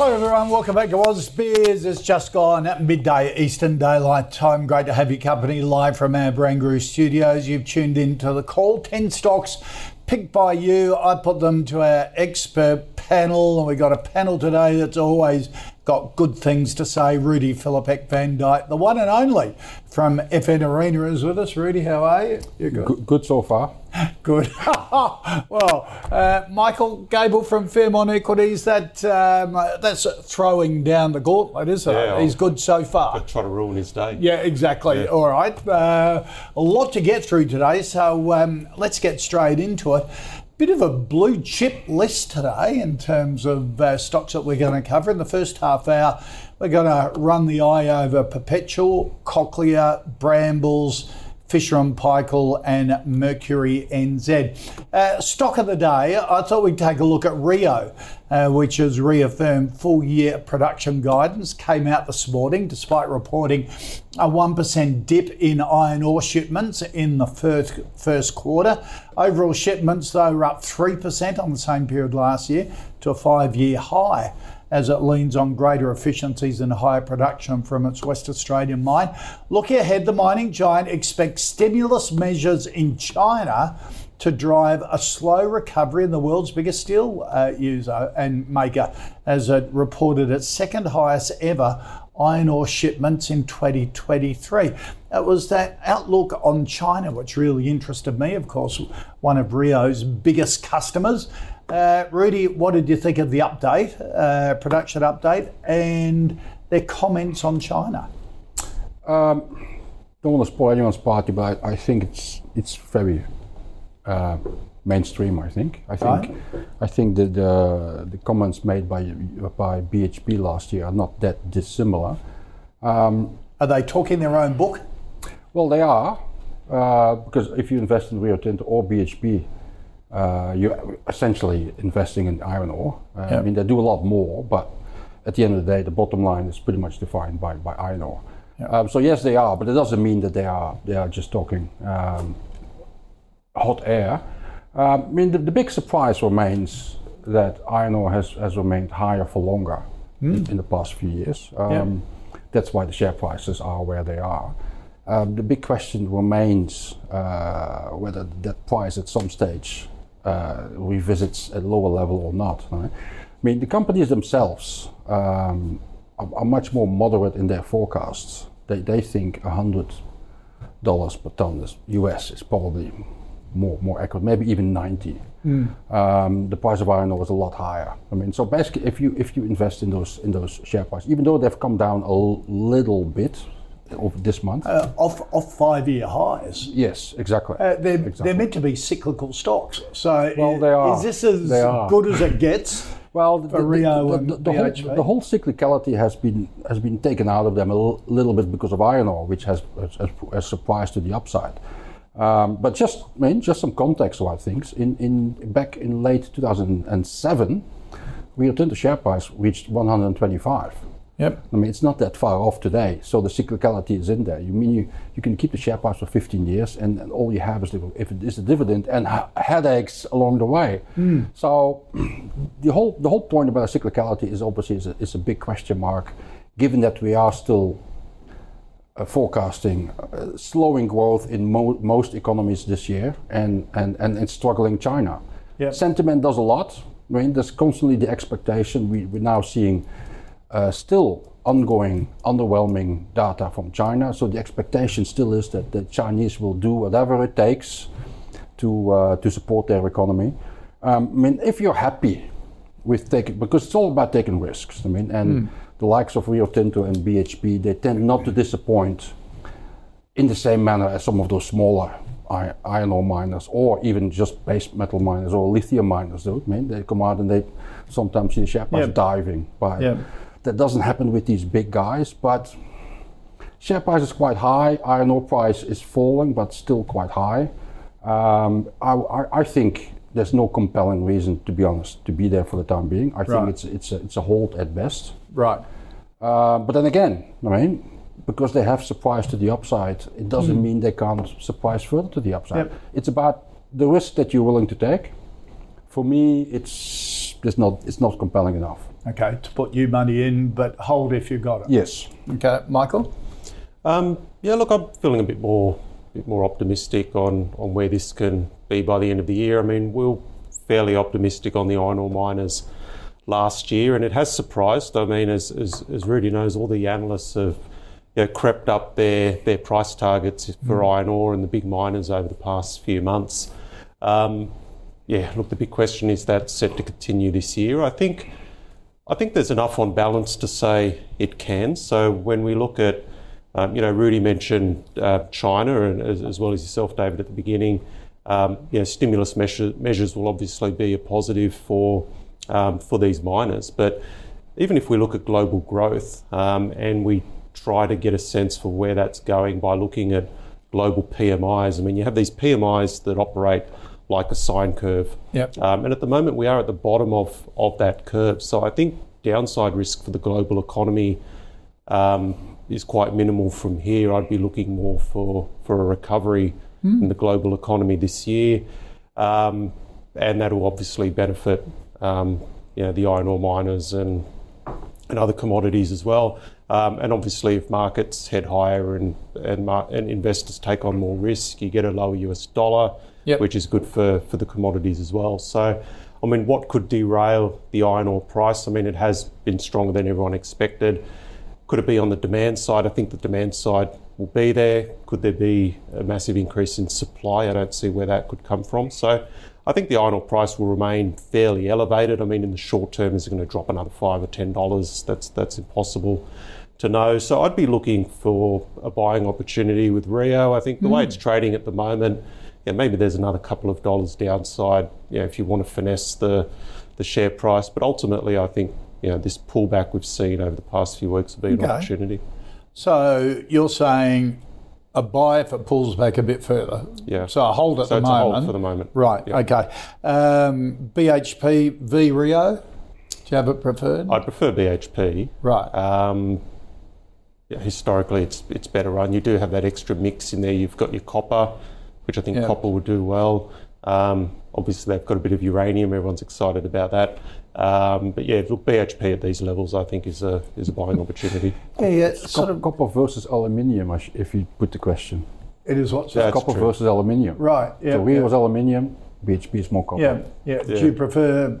Hello everyone, welcome back to ausbiz. It's just gone at midday Eastern Daylight Time. Great to have your company live from our Barangaroo studios. You've tuned in to the call. 10 stocks picked by you. I put them to our expert panel, and we've got a panel today that's always got good things to say. Rudi Filapek-Vandyk, the one and only from FNArena, is with us. Rudi, how are you? You're good. Good, good so far. Good. well, uh, Michael Gable from Fairmont Equities, that um, that's throwing down the gauntlet, isn't Yeah, it? He's good so far. try to ruin his day. Yeah, exactly. All right. Uh, a lot to get through today, so um, let's get straight into it. Bit of a blue chip list today in terms of uh, stocks that we're going to cover. In the first half hour, we're going to run the eye over Perpetual, Cochlear, Brambles, Fisher and Paykel and Mercury NZ. Uh, stock of the day, I thought we'd take a look at Rio, uh, which has reaffirmed full year production guidance. Came out this morning despite reporting a 1% dip in iron ore shipments in the first, first quarter. Overall shipments, though, were up 3% on the same period last year to a five year high as it leans on greater efficiencies and higher production from its West Australian mine. Looking ahead, the mining giant expects stimulus measures in China to drive a slow recovery in the world's biggest steel uh, user and maker, as it reported its second highest ever iron ore shipments in 2023. It was that outlook on China which really interested me, of course, one of Rio's biggest customers. Uh, Rudi, what did you think of the update, uh, production update, and their comments on China? Um, don't want to spoil anyone's party, but I, I think it's it's very uh, mainstream. I think. I think. Right. I think that the the comments made by by BHP last year are not that dissimilar. Um, Are they talking their own book? well, they are uh, because if you invest in Rio Tinto or BHP, uh, you're essentially investing in iron ore. Uh, I mean, they do a lot more, but at the end of the day, the bottom line is pretty much defined by, by iron ore. Um, so yes, they are, but it doesn't mean that they are they are just talking um, hot air. Um, I mean, the, the big surprise remains that iron ore has, has remained higher for longer in, in the past few years. Um, That's why the share prices are where they are. Um, the big question remains uh, whether that price at some stage uh, revisits a lower level or not. right? I mean, the companies themselves um, are, are much more moderate in their forecasts. They, they think $100 per ton is US is probably more more accurate, maybe even 90. Um, the price of iron ore is a lot higher. I mean, so basically, if you if you invest in those in those share prices, even though they've come down a little bit over this month, Uh, off off five year highs. yes, exactly. Uh, they're, Exactly. they're meant to be cyclical stocks. So Well, i- they are. is this as good as it gets? Well, the, the, Rio the, the, whole, the whole cyclicality has been has been taken out of them a l- little bit because of iron ore, which has has surprised to the upside. Um, but just I mean, just some context about things. In in back in late 2007, Rio Tinto share price reached 125. Yep. I mean, it's not that far off today. So the cyclicality is in there. You mean you, you can keep the share price for 15 years, and, and all you have is the, if it is a dividend and headaches along the way. So the whole the whole point about cyclicality is obviously is a, is a big question mark, given that we are still uh, forecasting uh, slowing growth in mo- most economies this year, and and and, and struggling China. Yep. Sentiment does a lot. I mean, there's constantly the expectation. We, we're now seeing uh, still ongoing underwhelming data from China. So the expectation still is that the Chinese will do whatever it takes to uh, to support their economy. Um, I mean, if you're happy with taking, because it's all about taking risks. I mean, and the likes of Rio Tinto and BHP, they tend not to disappoint in the same manner as some of those smaller iron ore miners, or even just base metal miners or lithium miners do. I mean, they come out and they sometimes see the share price Yeah. diving. By Yeah. That doesn't happen with these big guys, but share price is quite high. Iron ore price is falling, but still quite high. Um, I, I, I think there's no compelling reason, to be honest, to be there for the time being. I think it's it's a, it's a hold at best. Right. Uh, but then again, I mean, because they have surprise to the upside, it doesn't mean they can't surprise further to the upside. Yep. It's about the risk that you're willing to take. For me, it's it's not it's not compelling enough. Okay, to put new money in, but hold if you've got it. Yes. Okay, Michael. Um, yeah, look, I'm feeling a bit more, bit more optimistic on, on where this can be by the end of the year. I mean, we we're fairly optimistic on the iron ore miners last year, and it has surprised. I mean, as, as, as Rudi knows, all the analysts have you know, crept up their, their price targets for iron ore and the big miners over the past few months. Um, yeah, look, the big question is that set to continue this year. I think, I think there's enough on balance to say it can. So when we look at um, you know, Rudi mentioned uh, China, and as, as, well as yourself, David, at the beginning. Um, you know, stimulus measure, measures will obviously be a positive for um, for these miners. But even if we look at global growth um, and we try to get a sense for where that's going by looking at global PMIs, I mean, you have these PMIs that operate like a sine curve. Yep. Um, and at the moment, we are at the bottom of, of that curve. So I think downside risk for the global economy um, is quite minimal from here. I'd be looking more for, for a recovery in the global economy this year. Um, and that will obviously benefit um, you know, the iron ore miners and, and other commodities as well. Um, and obviously, if markets head higher and, and, mar- and investors take on more risk, you get a lower US dollar, Yep. which is good for, for the commodities as well. So, I mean, what could derail the iron ore price? I mean, it has been stronger than everyone expected. Could it be on the demand side? I think the demand side will be there. Could there be a massive increase in supply? I don't see where that could come from. So I think the iron ore price will remain fairly elevated. I mean, in the short term, is it going to drop another five or ten dollars? That's that's impossible to know. So I'd be looking for a buying opportunity with Rio. I think the way mm. it's trading at the moment, yeah, maybe there's another couple of dollars downside. Yeah, if you want to finesse the the share price, but ultimately, I think you know this pullback we've seen over the past few weeks will be an Okay. opportunity. So you're saying a buy if it pulls back a bit further. Yeah. So a hold at So the it's a hold for the moment. Right. Yeah. Okay. Um, BHP v Rio. Do you have it preferred? I prefer BHP. right. Um, yeah, historically, it's it's better run. You do have that extra mix in there. You've got your copper, which I think Yeah. copper will do well. Um, obviously, they've got a bit of uranium. Everyone's excited about that. Um, but yeah, look, BHP at these levels, I think, is a is a buying opportunity. yeah, yeah. it's Sort Cop- of. copper versus aluminium, if you put the question. It is what's Yeah. Copper true. versus aluminium. right. Yeah. so Rio yeah. is aluminium, BHP is more copper. yeah. Yeah. Do you prefer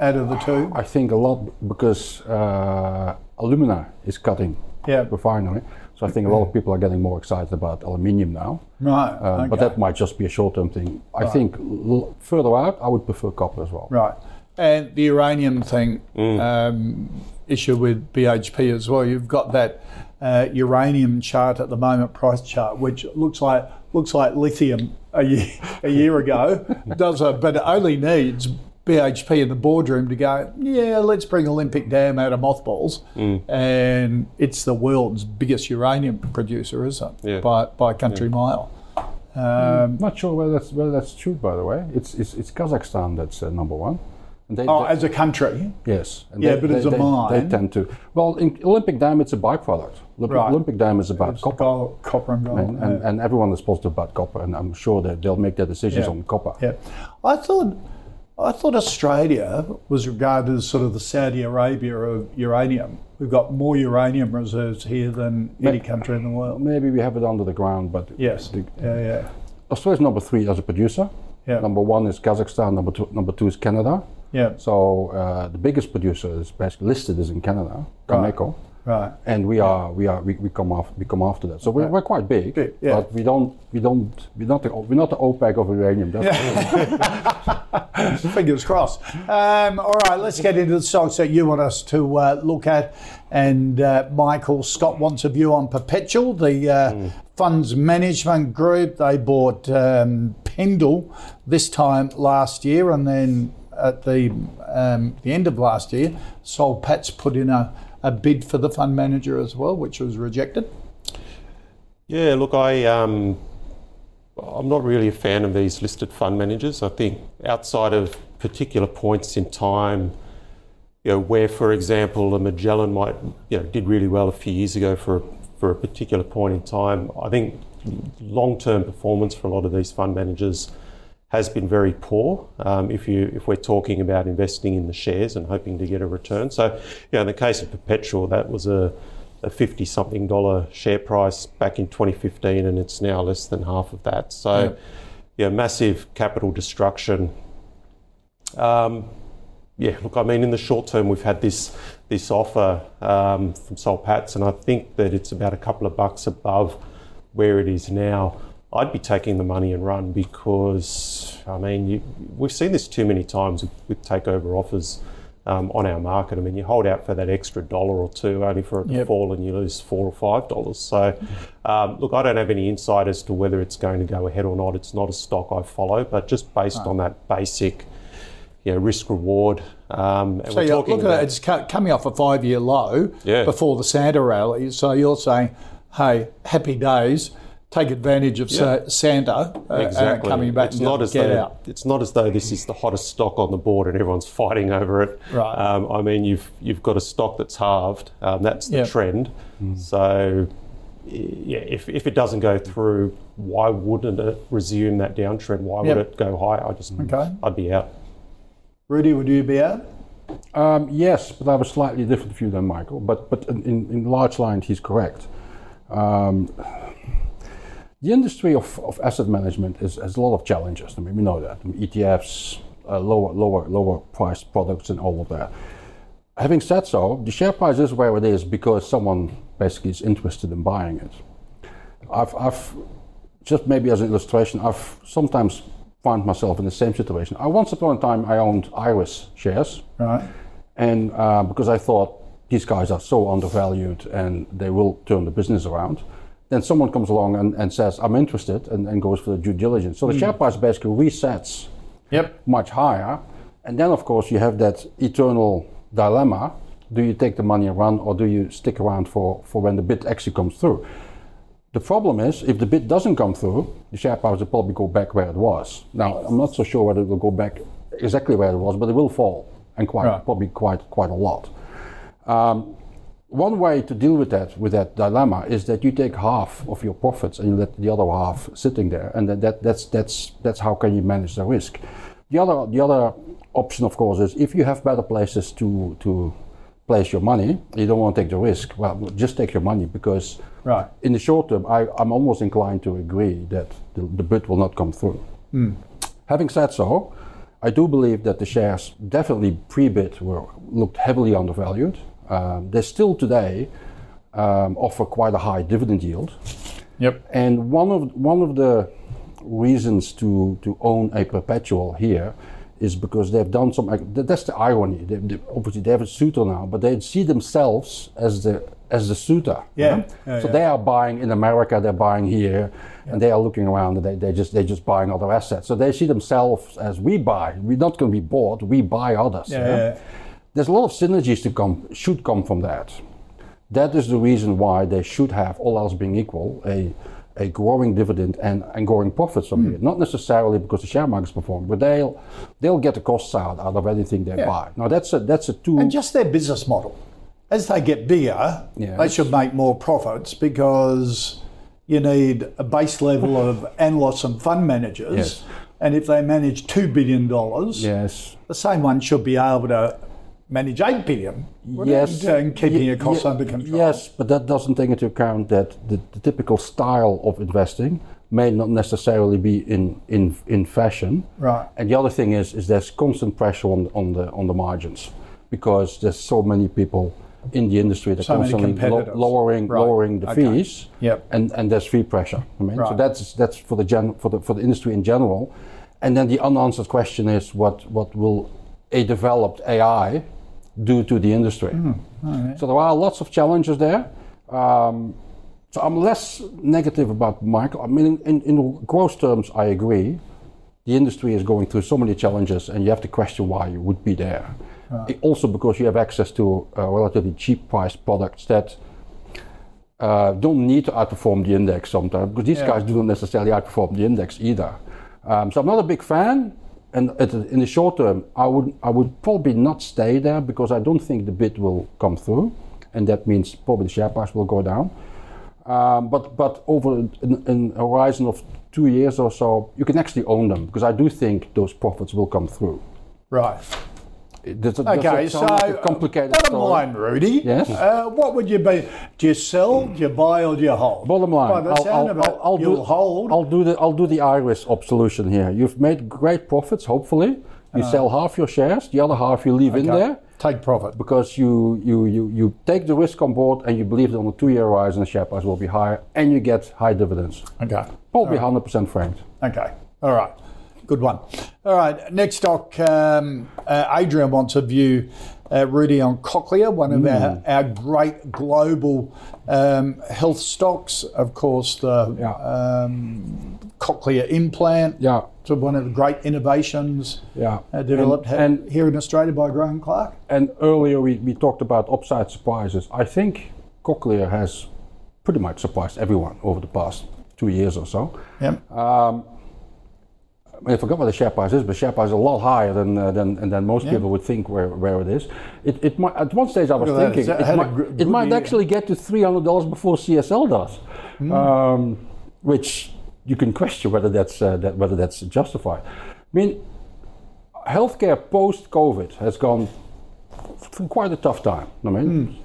out of the two? I think a lot because uh, alumina is cutting Yeah. refinery. So I think a lot of people are getting more excited about aluminium now. Right. Uh, But that might just be a short-term thing. I think l- further out, I would prefer copper as well. Right. And the uranium thing Mm. um, issue with BHP as well. You've got that uh, uranium chart at the moment, price chart, which looks like looks like lithium a year a year ago. Does a, but it only needs BHP in the boardroom to go. Yeah, let's bring Olympic Dam out of mothballs, Mm. and it's the world's biggest uranium producer, isn't it? Yeah. By by country mile. Um, I'm not sure whether that's whether that's true. By the way, it's it's, it's Kazakhstan that's uh, number one. They, oh, they- as a country, yes. And Yeah, but as a they, mine- they tend to. Well, in Olympic Dam, it's a byproduct. Olympic, Right. Olympic Dam is about it's copper, gold, copper and gold. and, and, and everyone is positive about copper, and I'm sure that they'll make their decisions Yeah. on copper. Yeah, I thought I thought Australia was regarded as sort of the Saudi Arabia of uranium. We've got more uranium reserves here than any country in the world. Maybe we have it under the ground, but Yes. the- Yeah, yeah, Australia's number three as a producer. yeah, Number one is Kazakhstan. Number two, number two is Canada. yeah. So uh, the biggest producer is basically listed is in Canada, Cameco, Right. And we are we are we, we come after we come after that. So we're, we're quite big, Big, yeah. but we don't we don't we're not the we're not the OPEC of uranium. That's Fingers crossed. Um, all right, let's get into the stocks that you want us to uh, look at. And uh, Michael Scott wants a view on Perpetual, the uh, mm. funds management group. They bought um, Pendal this time last year, and then at the um, the end of last year, Soul Patts put in a, a bid for the fund manager as well, which was rejected. Yeah, look, I um, I'm not really a fan of these listed fund managers. I think outside of particular points in time, you know, where, for example, a Magellan might, you know, did really well a few years ago for for a particular point in time. I think long-term performance for a lot of these fund managers has been very poor. Um, if you if we're talking about investing in the shares and hoping to get a return, so you know, in the case of Perpetual, that was a a 50 something dollar share price back in 2015 and it's now less than half of that. So, yeah, yeah massive capital destruction. Um, yeah, look, I mean, in the short term, we've had this this offer um, from Soul Patts, and I think that it's about a couple of bucks above where it is now. I'd be taking the money and run because, I mean, you, we've seen this too many times with, with takeover offers um, on our market. I mean, you hold out for that extra dollar or two only for it to yep. fall and you lose four or five dollars. So, um, look, I don't have any insight as to whether it's going to go ahead or not. It's not a stock I follow, but just based on that basic, you know, risk reward. Um, so you're looking at it, it's coming off a five year low yeah. before the Santa rally. So you're saying, hey, happy days take advantage of yeah. Santa uh, exactly. coming back it's not as get though, out. It's not as though this is the hottest stock on the board and everyone's fighting over it. Right. Um, I mean, you've you've got a stock that's halved. Um, that's the yep. trend. Mm. So. Yeah, if, if it doesn't go through, why wouldn't it resume that downtrend? Why yep. would it go higher? I just, okay. I'd be out. Rudi, would you be out? Um, yes, but I have a slightly different view than Michael. But but in, in large lines, he's correct. Um, the industry of, of asset management is, has a lot of challenges. I mean, we know that. I mean, ETFs, uh, lower, lower, lower priced products, and all of that. Having said so, the share price is where it is because someone basically is interested in buying it. I've, I've just maybe as an illustration, I've sometimes found myself in the same situation. I once upon a time I owned Iress shares, right? And uh, because I thought these guys are so undervalued and they will turn the business around then someone comes along and, and says, I'm interested, and, and goes for the due diligence. So the mm. share price basically resets yep. much higher. And then, of course, you have that eternal dilemma do you take the money and run, or do you stick around for, for when the bid actually comes through? The problem is, if the bid doesn't come through, the share price will probably go back where it was. Now, I'm not so sure whether it will go back exactly where it was, but it will fall, and quite right. probably quite quite a lot. Um, one way to deal with that with that dilemma is that you take half of your profits and you let the other half sitting there, and that, that that's that's that's how can you manage the risk. The other the other option, of course, is if you have better places to to place your money, you don't want to take the risk. Well, just take your money because right. in the short term, I, I'm almost inclined to agree that the, the bid will not come through. Mm. Having said so, I do believe that the shares definitely pre-bid were looked heavily undervalued. Um, they still today um, offer quite a high dividend yield. Yep. And one of one of the reasons to to own a perpetual here is because they've done some. That's the irony. They, they, obviously, they have a suitor now, but they see themselves as the as the suitor. Yeah. yeah so yeah. they are buying in America. They're buying here, yeah. and they are looking around. And they they just they're just buying other assets. So they see themselves as we buy. We're not going to be bought. We buy others. Yeah there's a lot of synergies to come should come from that. That is the reason why they should have, all else being equal, a a growing dividend and, and growing profits from mm. it. Not necessarily because the share markets perform, but they'll they'll get the costs out out of anything they yeah. buy. Now that's a that's a two and just their business model. As they get bigger, yes. they should make more profits because you need a base level of analysts and fund managers. Yes. And if they manage two billion dollars, yes, the same one should be able to manage 8 billion. Yes. And keeping your costs under control. Yes, but that doesn't take into account that the, the, typical style of investing may not necessarily be in, in, in fashion. Right. And the other thing is, is there's constant pressure on, on, the, on the margins because there's so many people in the industry that so constantly lo- lowering right. lowering the okay. fees, yep. and and there's fee pressure. I mean, right. so that's that's for the gen for the for the industry in general, and then the unanswered question is what what will a developed AI do to the industry? So there are lots of challenges there. Um, so I'm less negative about Michael. I mean, in, in gross terms, I agree. The industry is going through so many challenges, and you have to question why you would be there. It- also, because you have access to uh, relatively cheap priced products that uh, don't need to outperform the index sometimes, because these Yeah. guys do not necessarily outperform the index either. Um, so I'm not a big fan, and in the short term, I would I would probably not stay there because I don't think the bid will come through, and that means probably the share price will go down. Um, but but over an horizon of two years or so, you can actually own them because I do think those profits will come through. Right. It- does Okay, so like a complicated bottom story? line, Rudi. Yes? Uh, what would you be? Do you sell? Do you buy, or do you hold? Bottom line, I'll, I'll, I'll, I'll do, hold. I'll do the I'll do the Iress op solution here. You've made great profits, hopefully. You sell half your shares, the other half you leave in there Take profit. because you, you, you, you take the risk on board and you believe that on a two-year horizon the share price will be higher and you get high dividends. Okay. Probably 100% franked. Okay. All right. Good one. All right. Next stock, um, uh, Adrian wants a view, uh, Rudi, on Cochlear, one of our, our great global um, health stocks. Of course, the Yeah. um, Cochlear implant. Yeah. So one of the great innovations Yeah. uh, developed And- and- here in Australia by Graeme Clark. And earlier we, we talked about upside surprises. I think Cochlear has pretty much surprised everyone over the past two years or so. Yep. Mean, I forgot what the share price is, but share price is a lot higher than uh, than, most Yeah. people would think where, where it is. It, it might, at one stage I was thinking it might, it might actually get to three hundred dollars before CSL does, Hmm. um, which you can question whether that's uh, that whether that's justified. I mean, healthcare post COVID has gone through quite a tough time. I mean,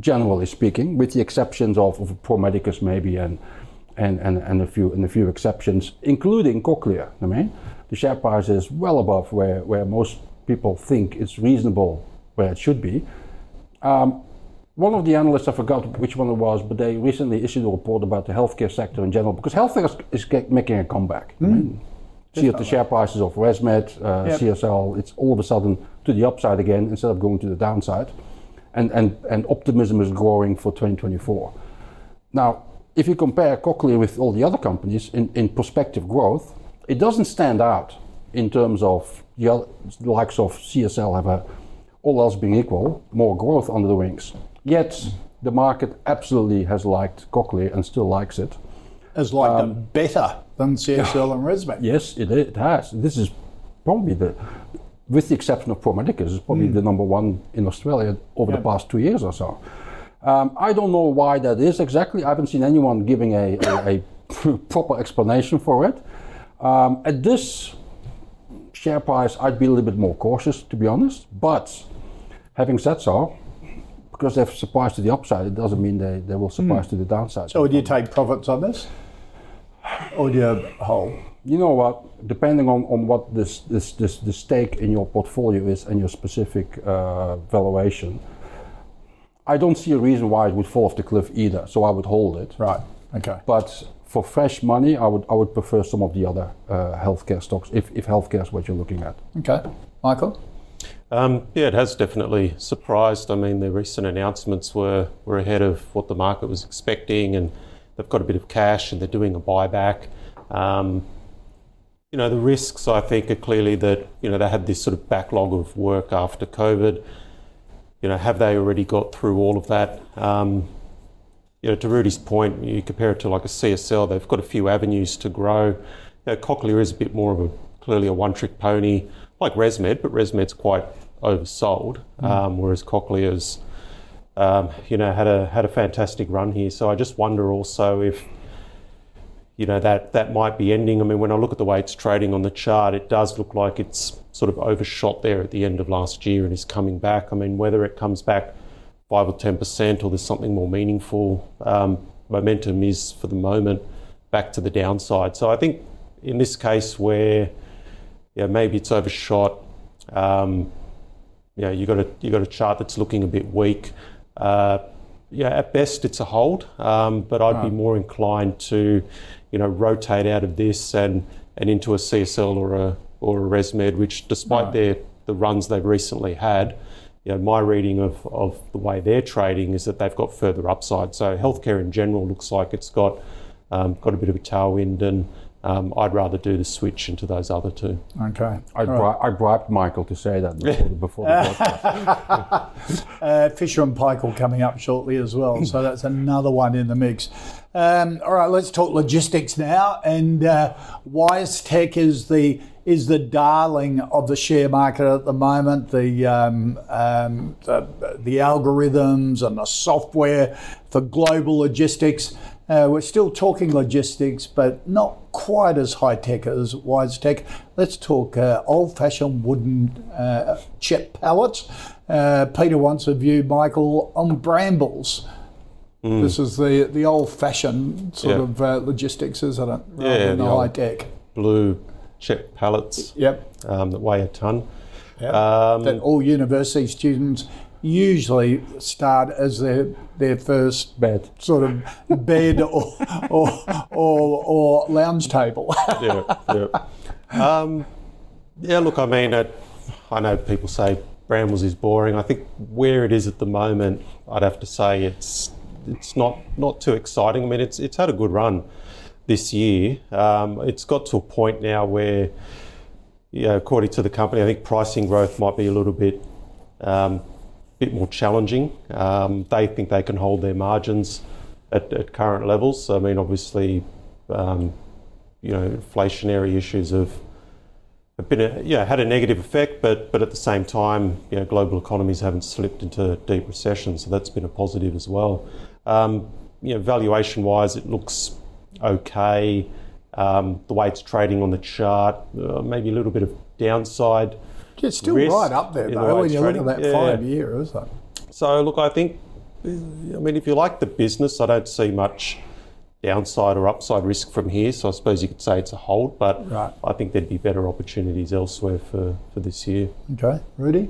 generally speaking, with the exceptions of, of Pro Medicus maybe and, and, and, and a few and a few exceptions, including Cochlear. I mean, the share price is well above where, where most people think it's reasonable where it should be. Um, one of the analysts, I forgot which one it was, but they recently issued a report about the healthcare sector in general because healthcare is, is making a comeback. I mean, see at the share prices of ResMed, uh, Yep. CSL, it's all of a sudden to the upside again instead of going to the downside. And, and, and optimism is growing for 2024. Now, if you compare Cochlear with all the other companies in, in prospective growth, it doesn't stand out in terms of the, other, the likes of CSL have a, all else being equal, more growth under the wings. Yet the market absolutely has liked Cochlear and still likes it. Has liked Um, them better than CSL and ResMed. Yes, it, it has. This is probably the, with the exception of Pro Medicus, is probably the number one in Australia over the past two years or so. Um, I don't know why that is exactly. I haven't seen anyone giving a, a, a proper explanation for it. Um, at this share price, I'd be a little bit more cautious, to be honest. But having said so, because they've surprised to the upside, it doesn't mean they, they will surprise to the downside. So would you take profits on this? Or do you hold? you know what? Depending on, on what this, this this the stake in your portfolio is and your specific uh, valuation, I don't see a reason why it would fall off the cliff either. So I would hold it. Right. Okay. But for fresh money, I would I would prefer some of the other uh, healthcare stocks if if healthcare is what you're looking at. Okay. Michael? Um, yeah, it has definitely surprised. I mean, the recent announcements were, were ahead of what the market was expecting, and they've got a bit of cash and they're doing a buyback. Um, you know, the risks I think are clearly that, you know, they had this sort of backlog of work after COVID. You know, have they already got through all of that? Um, you know, to Rudi's point, you compare it to like a CSL, they've got a few avenues to grow. You know, Cochlear is a bit more of a clearly a one-trick pony, like ResMed, but ResMed's quite oversold, um, whereas Cochlear's, um, you know, had a had a fantastic run here. So I just wonder also if, you know, that that might be ending. I mean, when I look at the way it's trading on the chart, it does look like it's sort of overshot there at the end of last year and is coming back. I mean, whether it comes back five or ten percent or there's something more meaningful, um, momentum is for the moment back to the downside. So I think in this case where yeah maybe it's overshot, um, yeah you got a you got a chart that's looking a bit weak. Uh, yeah, at best it's a hold, um, but I'd be more inclined to, you know, rotate out of this and and into a CSL or a or a ResMed, which despite their the runs they've recently had, you know, my reading of, of the way they're trading is that they've got further upside. So healthcare in general looks like it's got um, got a bit of a tailwind, and um, I'd rather do the switch into those other two. Okay. I, bri- I bribed Michael to say that before, the- before the podcast. Uh, Fisher and Paykel coming up shortly as well, so that's another one in the mix. Um, all right, let's talk logistics now. And uh, WiseTech is the is the darling of the share market at the moment. The, um, um, the the algorithms and the software for global logistics. Uh, we're still talking logistics, but not quite as high tech as WiseTech. Let's talk uh, old fashioned wooden uh, CHEP pallets. Uh, Peter wants a view, Michael, on brambles. This is the, the old fashioned sort Yeah. of uh, logistics, isn't it? Rather Yeah, than the the high tech. Blue chip pallets Yep. um, that weigh a ton. yep. Um, that all university students usually start as their their first Bed. sort of bed or or, or, or lounge table. yeah, yeah. Um, yeah, look, I mean, I, I know people say Brambles is boring. I think where it is at the moment, I'd have to say it's it's not not too exciting. I mean, it's it's had a good run this year. Um, it's got to a point now where, yeah, according to the company, I think pricing growth might be a little bit um, bit more challenging. Um, they think they can hold their margins at, at current levels. I mean, obviously, um, you know, inflationary issues have, have been a, yeah, had a negative effect, but but at the same time, you know, global economies haven't slipped into deep recession, so that's been a positive as well. Um, you know, valuation wise, it looks okay. Um, the way it's trading on the chart, uh, maybe a little bit of downside. It's still risk right up there though way when it's you look at that Yeah. five year, isn't it? So look, I think, I mean, if you like the business, I don't see much downside or upside risk from here. So I suppose you could say it's a hold, but Right. I think there'd be better opportunities elsewhere for, for this year. Okay, Rudi.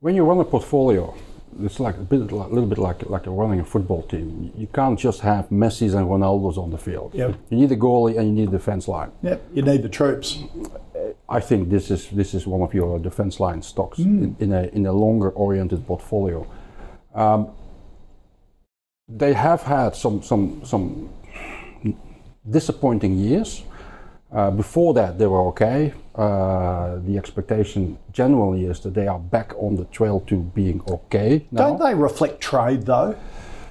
When you run a portfolio, it's like a bit, like, a little bit like like running a football team. You can't just have Messi's and Ronaldo's on the field. Yep. You need a goalie and you need a defense line. Yep, you need the troops. I think this is this is one of your defense line stocks in, in a in a longer oriented portfolio. Um, they have had some some some disappointing years. Uh, before that, they were okay. Uh, the expectation generally is that they are back on the trail to being okay now. Don't they reflect trade though?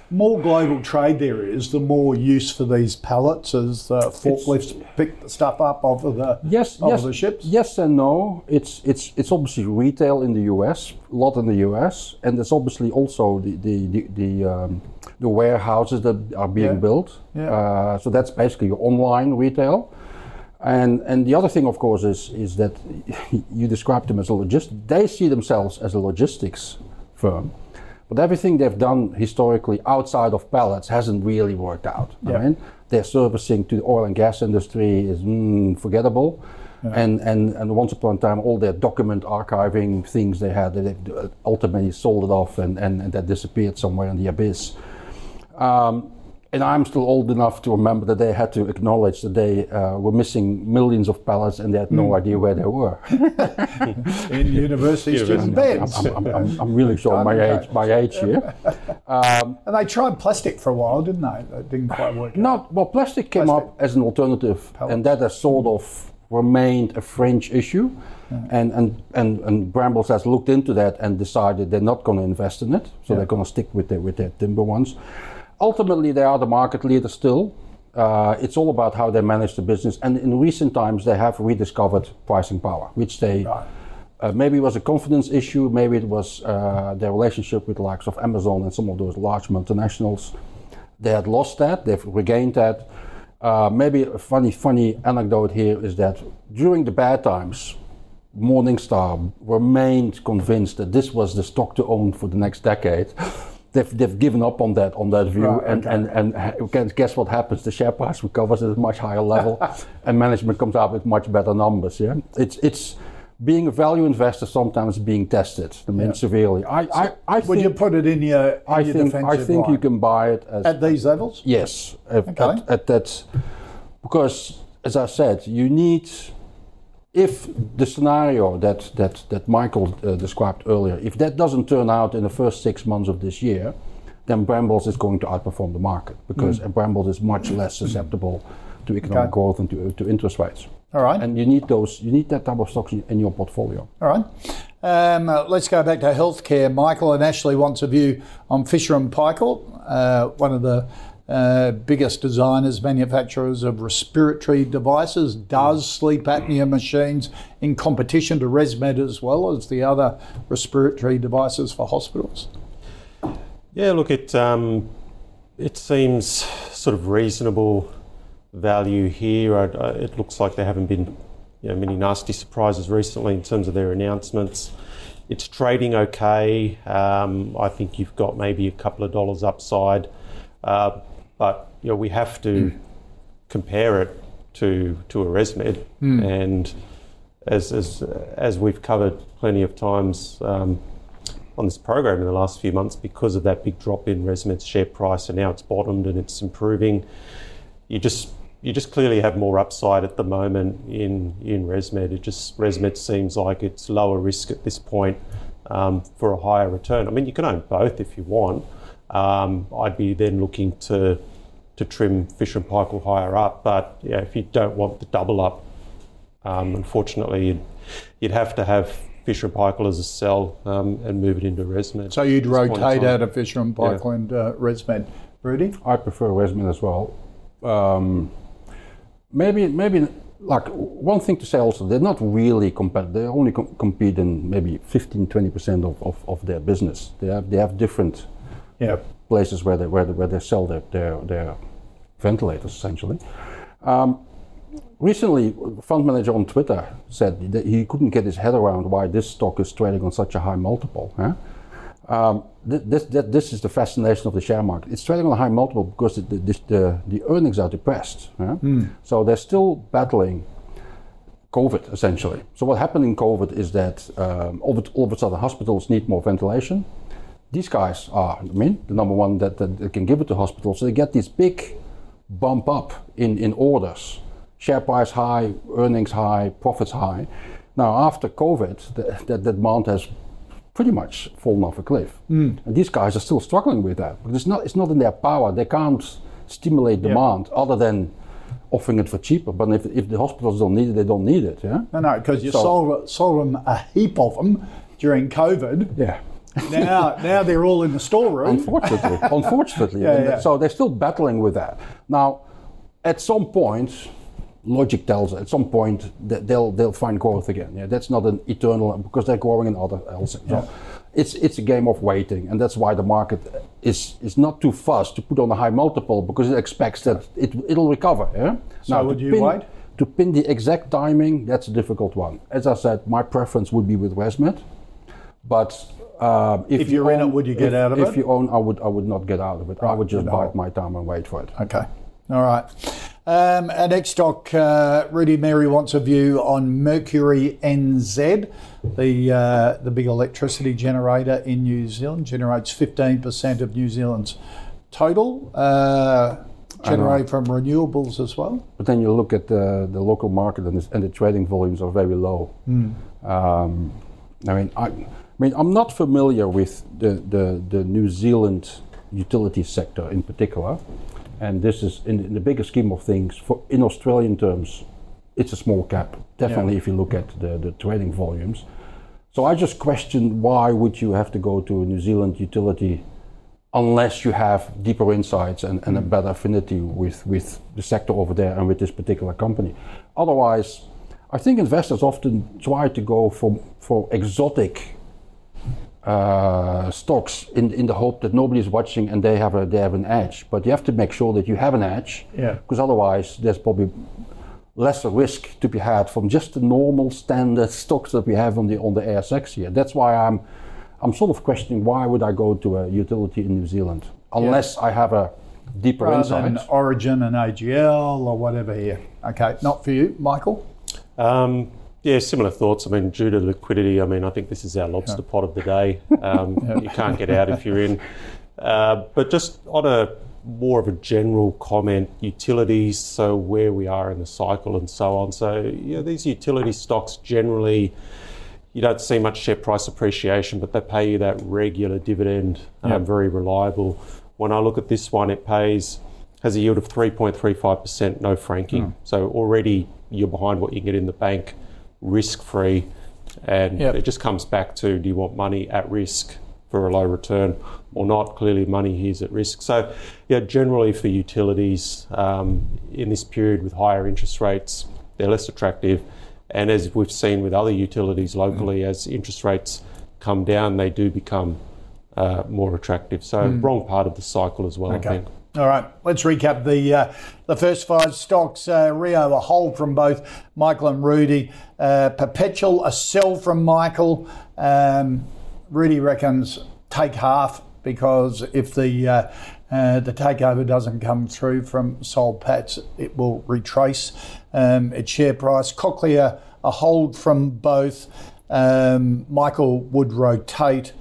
More global trade there is, the more use for these pallets as uh, forklifts pick the stuff up off of the Yes, off yes, of the ships. yes and no. It's it's it's obviously retail in the U.S. a lot in the U.S. and there's obviously also the the the, the, um, the warehouses that are being Yeah. built. Yeah. Uh, so that's basically your online retail. And and the other thing, of course, is is that you described them as a logist. They see themselves as a logistics firm, but everything they've done historically outside of pallets hasn't really worked out. Yeah. I mean, their servicing to the oil and gas industry is mm, forgettable. And, and and once upon a time, all their document archiving things they had, they ultimately sold it off, and, and, and that disappeared somewhere in the abyss. Um, and I'm still old enough to remember that they had to acknowledge that they uh, were missing millions of pallets and they had no hmm. idea where they were. in university student beds. I'm, I'm, I'm, I'm really showing my age, my age here. Um, and they tried plastic for a while, didn't they? That didn't quite work. out. Not well. Plastic came Plastic. up as an alternative, and that has sort hmm. of remained a fringe issue. Hmm. And, and and and Brambles has looked into that and decided they're not going to invest in it, so they're going to stick with their with their timber ones. Ultimately, they are the market leader still. Uh, it's all about how they manage the business, and in recent times they have rediscovered pricing power, which they uh, maybe it was a confidence issue, maybe it was uh, their relationship with the likes of Amazon and some of those large multinationals. They had lost that, they've regained that. Uh, maybe a funny, funny anecdote here is that during the bad times, Morningstar remained convinced that this was the stock to own for the next decade. They've, they've given up on that on that view, Right, and, okay. and and ha- guess- guess what happens? The share price recovers at a much higher level, and management comes out with much better numbers. Yeah, it's it's being a value investor sometimes being tested. I mean, severely. I I, I Would you think put it in your, in I your think I think you can buy it as at these levels? Yes, Okay. at, at that, because as I said, you need, if the scenario that, that, that Michael uh, described earlier, if that doesn't turn out in the first six months of this year, then Brambles is going to outperform the market because mm. Brambles is much less susceptible to economic okay. growth and to, to interest rates. All right. And you need those, you need that type of stocks in your portfolio. All right. Um, uh, let's go back to healthcare. Michael and Ashley wants a view on Fisher and Paykel, uh, one of the uh, biggest designers, manufacturers of respiratory devices, does sleep apnea machines in competition to ResMed as well as the other respiratory devices for hospitals. Yeah, look, it um, it seems sort of reasonable value here. I, I, it looks like there haven't been you know, many nasty surprises recently in terms of their announcements. It's trading okay. Um, I think you've got maybe a couple of dollars upside, uh, but you know we have to mm. compare it to to a ResMed, mm. and as as as we've covered plenty of times. Um, on this program in the last few months because of that big drop in ResMed's share price, and now it's bottomed and it's improving. You just you just clearly have more upside at the moment in in ResMed. It just ResMed seems like it's lower risk at this point um, for a higher return. I mean, you can own both if you want. Um, I'd be then looking to to trim Fisher and Paykel higher up, but yeah, if you don't want the double up, um, unfortunately, you'd, you'd have to have Fisher and Paykel as a sell um, and move it into ResMed. So you'd rotate out of Fisher and Paykel yeah. and uh, ResMed. Rudi? I prefer ResMed as well. Um, maybe maybe like one thing to say also they're not really competitive they only com- compete in maybe 15 20% of, of, of, their business they have they have different yeah. places where they where they, where they sell their, their, their ventilators essentially um, recently a fund manager on twitter said that he couldn't get his head around why this stock is trading on such a high multiple huh? Um, this, this, this is the fascination of the share market. It's trading on a high multiple because the, the, the, the earnings are depressed. Yeah? Mm. So they're still battling COVID, essentially. So what happened in COVID is that um, all, of, all of a sudden hospitals need more ventilation. These guys are, I mean, the number one that, that, that can give it to hospitals. So they get this big bump up in, in orders. Share price high, earnings high, profits high. Now, after COVID, that, the, the demand has pretty much fallen off a cliff. Mm. And these guys are still struggling with that because it's not, it's not in their power. They can't stimulate demand yeah. other than offering it for cheaper. But if, if the hospitals don't need it, they don't need it. Yeah. No, no, because you so, sold, sold them a heap of them during COVID. Yeah. Now, now they're all in the storeroom. Unfortunately, unfortunately. yeah, yeah. So they're still battling with that. Now, at some point, logic tells at some point that they'll they'll find growth again. Yeah, that's not an eternal because they're growing in other else. So yeah. it's it's a game of waiting, and that's why the market is is not too fast to put on a high multiple because it expects that it it'll recover. Yeah. So now, would you pin, wait? To pin the exact timing, that's a difficult one. As I said, my preference would be with ResMed, but uh, if, if, you're you own, in it, would you get if, out of if it? If you own, I would I would not get out of it. Right. I would just bite my time and wait for it. Okay. All right. Um, our next stock, uh, Rudi Mary wants a view on Mercury NZ, the uh, the big electricity generator in New Zealand, generates 15% of New Zealand's total. Uh, generate from renewables as well. But then you look at the, the local market and, and the trading volumes are very low. Mm. Um, I mean, I, I, mean, I'm not familiar with the, the, the New Zealand utility sector in particular. And this is, in, in, the bigger scheme of things, for in Australian terms, it's a small cap. Definitely, yeah. if you look at the, the trading volumes. So I just question why would you have to go to a New Zealand utility unless you have deeper insights and, and mm. a better affinity with, with the sector over there and with this particular company. Otherwise, I think investors often try to go for, for exotic uh, stocks in, in the hope that nobody's watching and they have a they have an edge. But you have to make sure that you have an edge, yeah. Because otherwise, there's probably lesser risk to be had from just the normal standard stocks that we have on the on the ASX here. That's why I'm I'm sort of questioning why would I go to a utility in New Zealand unless yeah. I have a deeper Rather insight. Than Origin and AGL or whatever here. Okay, not for you, Michael. Um, yeah, similar thoughts. I mean, due to liquidity, I mean, I think this is our lobster pot of the day. Um, yeah. You can't get out if you're in. Uh, but just on a more of a general comment, utilities, so where we are in the cycle and so on. So, yeah, these utility stocks generally, you don't see much share price appreciation, but they pay you that regular dividend, um, Yep. very reliable. When I look at this one, it pays, has a yield of 3.35%, no franking. So already you're behind what you can get in the bank, risk free. And Yep. it just comes back to do you want money at risk for a low return or not? Clearly, money here is at risk. So, yeah, generally for utilities um, in this period with higher interest rates, they're less attractive. And as we've seen with other utilities locally, as interest rates come down, they do become uh, more attractive. So, wrong part of the cycle as well, I think. All right, let's recap the uh, the first five stocks. Uh, Rio, a hold from both Michael and Rudi. Uh, Perpetual, a sell from Michael. Um, Rudi reckons take half because if the uh, uh, the takeover doesn't come through from Soul Patts, it will retrace um, its share price. Cochlear, a hold from both. Um, Michael would rotate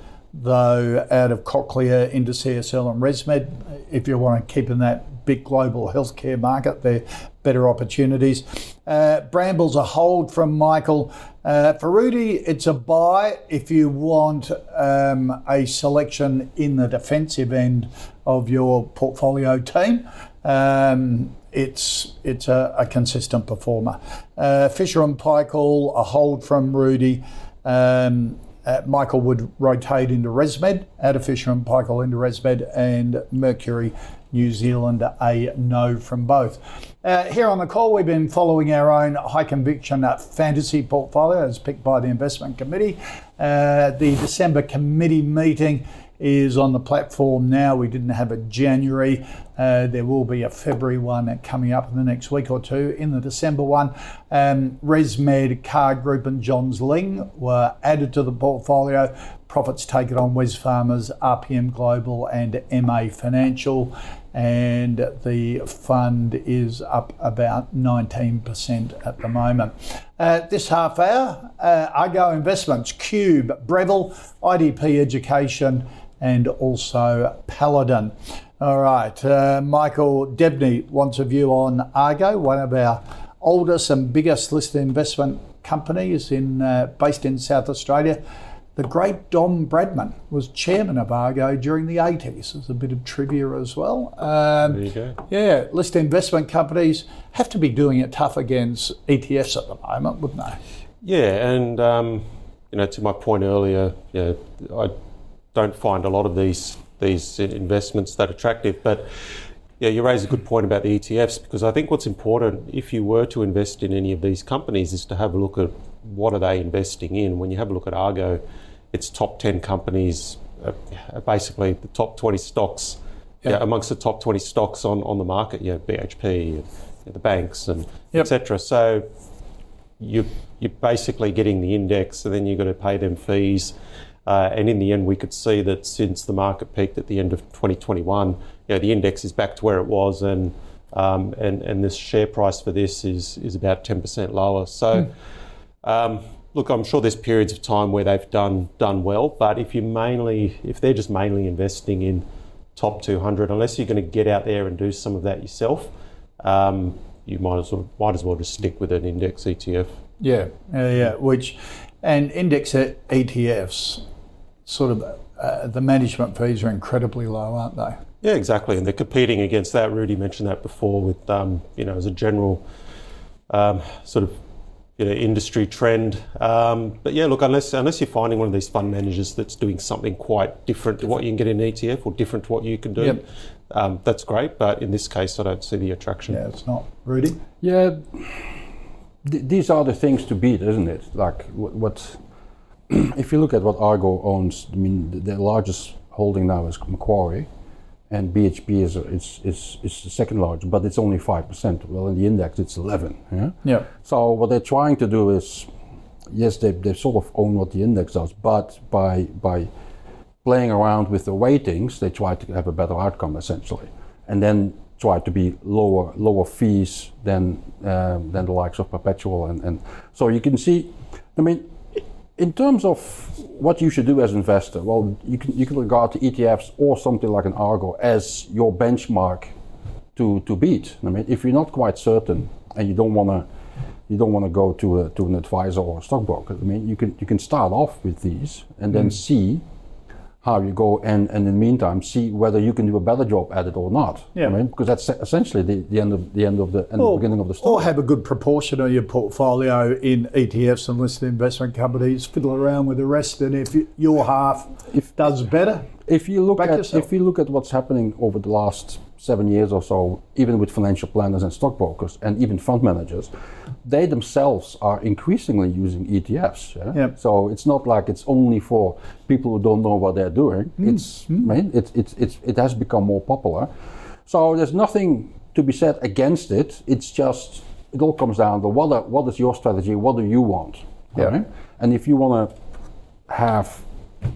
though out of Cochlear into CSL and ResMed. If you want to keep in that big global healthcare market, there are better opportunities. Uh, Brambles a hold from Michael. Uh, for Rudi, it's a buy if you want um, a selection in the defensive end of your portfolio team. Um, it's it's a, a consistent performer. Uh, Fisher and Paykel, a hold from Rudi. Um, uh, Michael would rotate into ResMed, out of Fisher and Paykel into ResMed, and Mercury New Zealand a no from both. Uh, here on the call, we've been following our own high conviction uh, fantasy portfolio as picked by the investment committee. Uh, the December committee meeting is on the platform now. We didn't have a January. Uh, there will be a February one coming up in the next week or two. In the December one, um, ResMed, Car Group, and Johns Lyng were added to the portfolio. Profits taken on Wesfarmers, RPM Global, and MA Financial. And the fund is up about 19% at the moment. Uh, this half hour, uh, Argo Investments, Qube, Breville, IDP Education, and also Paladin. All right, uh, Michael Debney wants a view on Argo, one of our oldest and biggest listed investment companies in uh, based in South Australia. The great Don Bradman was chairman of Argo during the 80s. There's a bit of trivia as well. Um, There you go. yeah, listed investment companies have to be doing it tough against ETFs at the moment, wouldn't they? Yeah, and um, you know, to my point earlier, yeah, I don't find a lot of these these investments that attractive. But yeah, you raise a good point about the ETFs because I think what's important if you were to invest in any of these companies is to have a look at what are they investing in. When you have a look at Argo, its top ten companies, uh, are basically the top twenty stocks. Yeah. Yeah. amongst the top 20 stocks on, on the market, you know, BHP, and, the banks, and Yep. etc. So you, you're basically getting the index, and then you've got to pay them fees. Uh, and in the end, we could see that since the market peaked at the end of 2021, you know, the index is back to where it was, and um, and and this share price for this is is about 10% lower. So, um, look, I'm sure there's periods of time where they've done done well, but if you mainly if they're just mainly investing in top 200, unless you're going to get out there and do some of that yourself, um, you might as well might as well just stick with an index ETF. Yeah, yeah, yeah. Which, and index ETFs, sort of, uh, the management fees are incredibly low, aren't they? Yeah, exactly, and they're competing against that. Rudi mentioned that before with um, you know as a general um, sort of you know industry trend. Um, but yeah, look, unless unless you're finding one of these fund managers that's doing something quite different to what you can get in an ETF or different to what you can do, Yep. um, that's great. But in this case, I don't see the attraction. Yeah, it's not. Rudi? Yeah, th- these are the things to beat, isn't it? Like what, what if you look at what Argo owns, I mean, the, the largest holding now is Macquarie, and BHP is is is, is the second largest, but it's only five percent. Well, in the index, it's eleven. Yeah. Yeah. So what they're trying to do is, yes, they, they sort of own what the index does, but by by playing around with the weightings, they try to have a better outcome essentially, and then try to be lower lower fees than um, than the likes of Perpetual and, and so you can see. I mean, in terms of what you should do as an investor, well, you can you can regard the ETFs or something like an Argo as your benchmark to to beat. I mean, if you're not quite certain and you don't want to you don't want to go to a, to an advisor or a stockbroker. I mean, you can you can start off with these and then mm. see how you go and, and in the meantime see whether you can do a better job at it or not. Yeah. I mean, because that's essentially the, the end of the end of the end Or- beginning of the story. Or have a good proportion of your portfolio in ETFs and listed investment companies, fiddle around with the rest, and if you- your half If- does better, if you look at yourself. if you look at what's happening over the last seven years or so, even with financial planners and stockbrokers and even fund managers, they themselves are increasingly using ETFs. Yeah? Yep. So it's not like it's only for people who don't know what they're doing. Hmm. It's I mean, it, it, it's it has become more popular. So there's nothing to be said against it. It's just it all comes down to what are, what is your strategy? What do you want? Yeah. Right? And if you want to have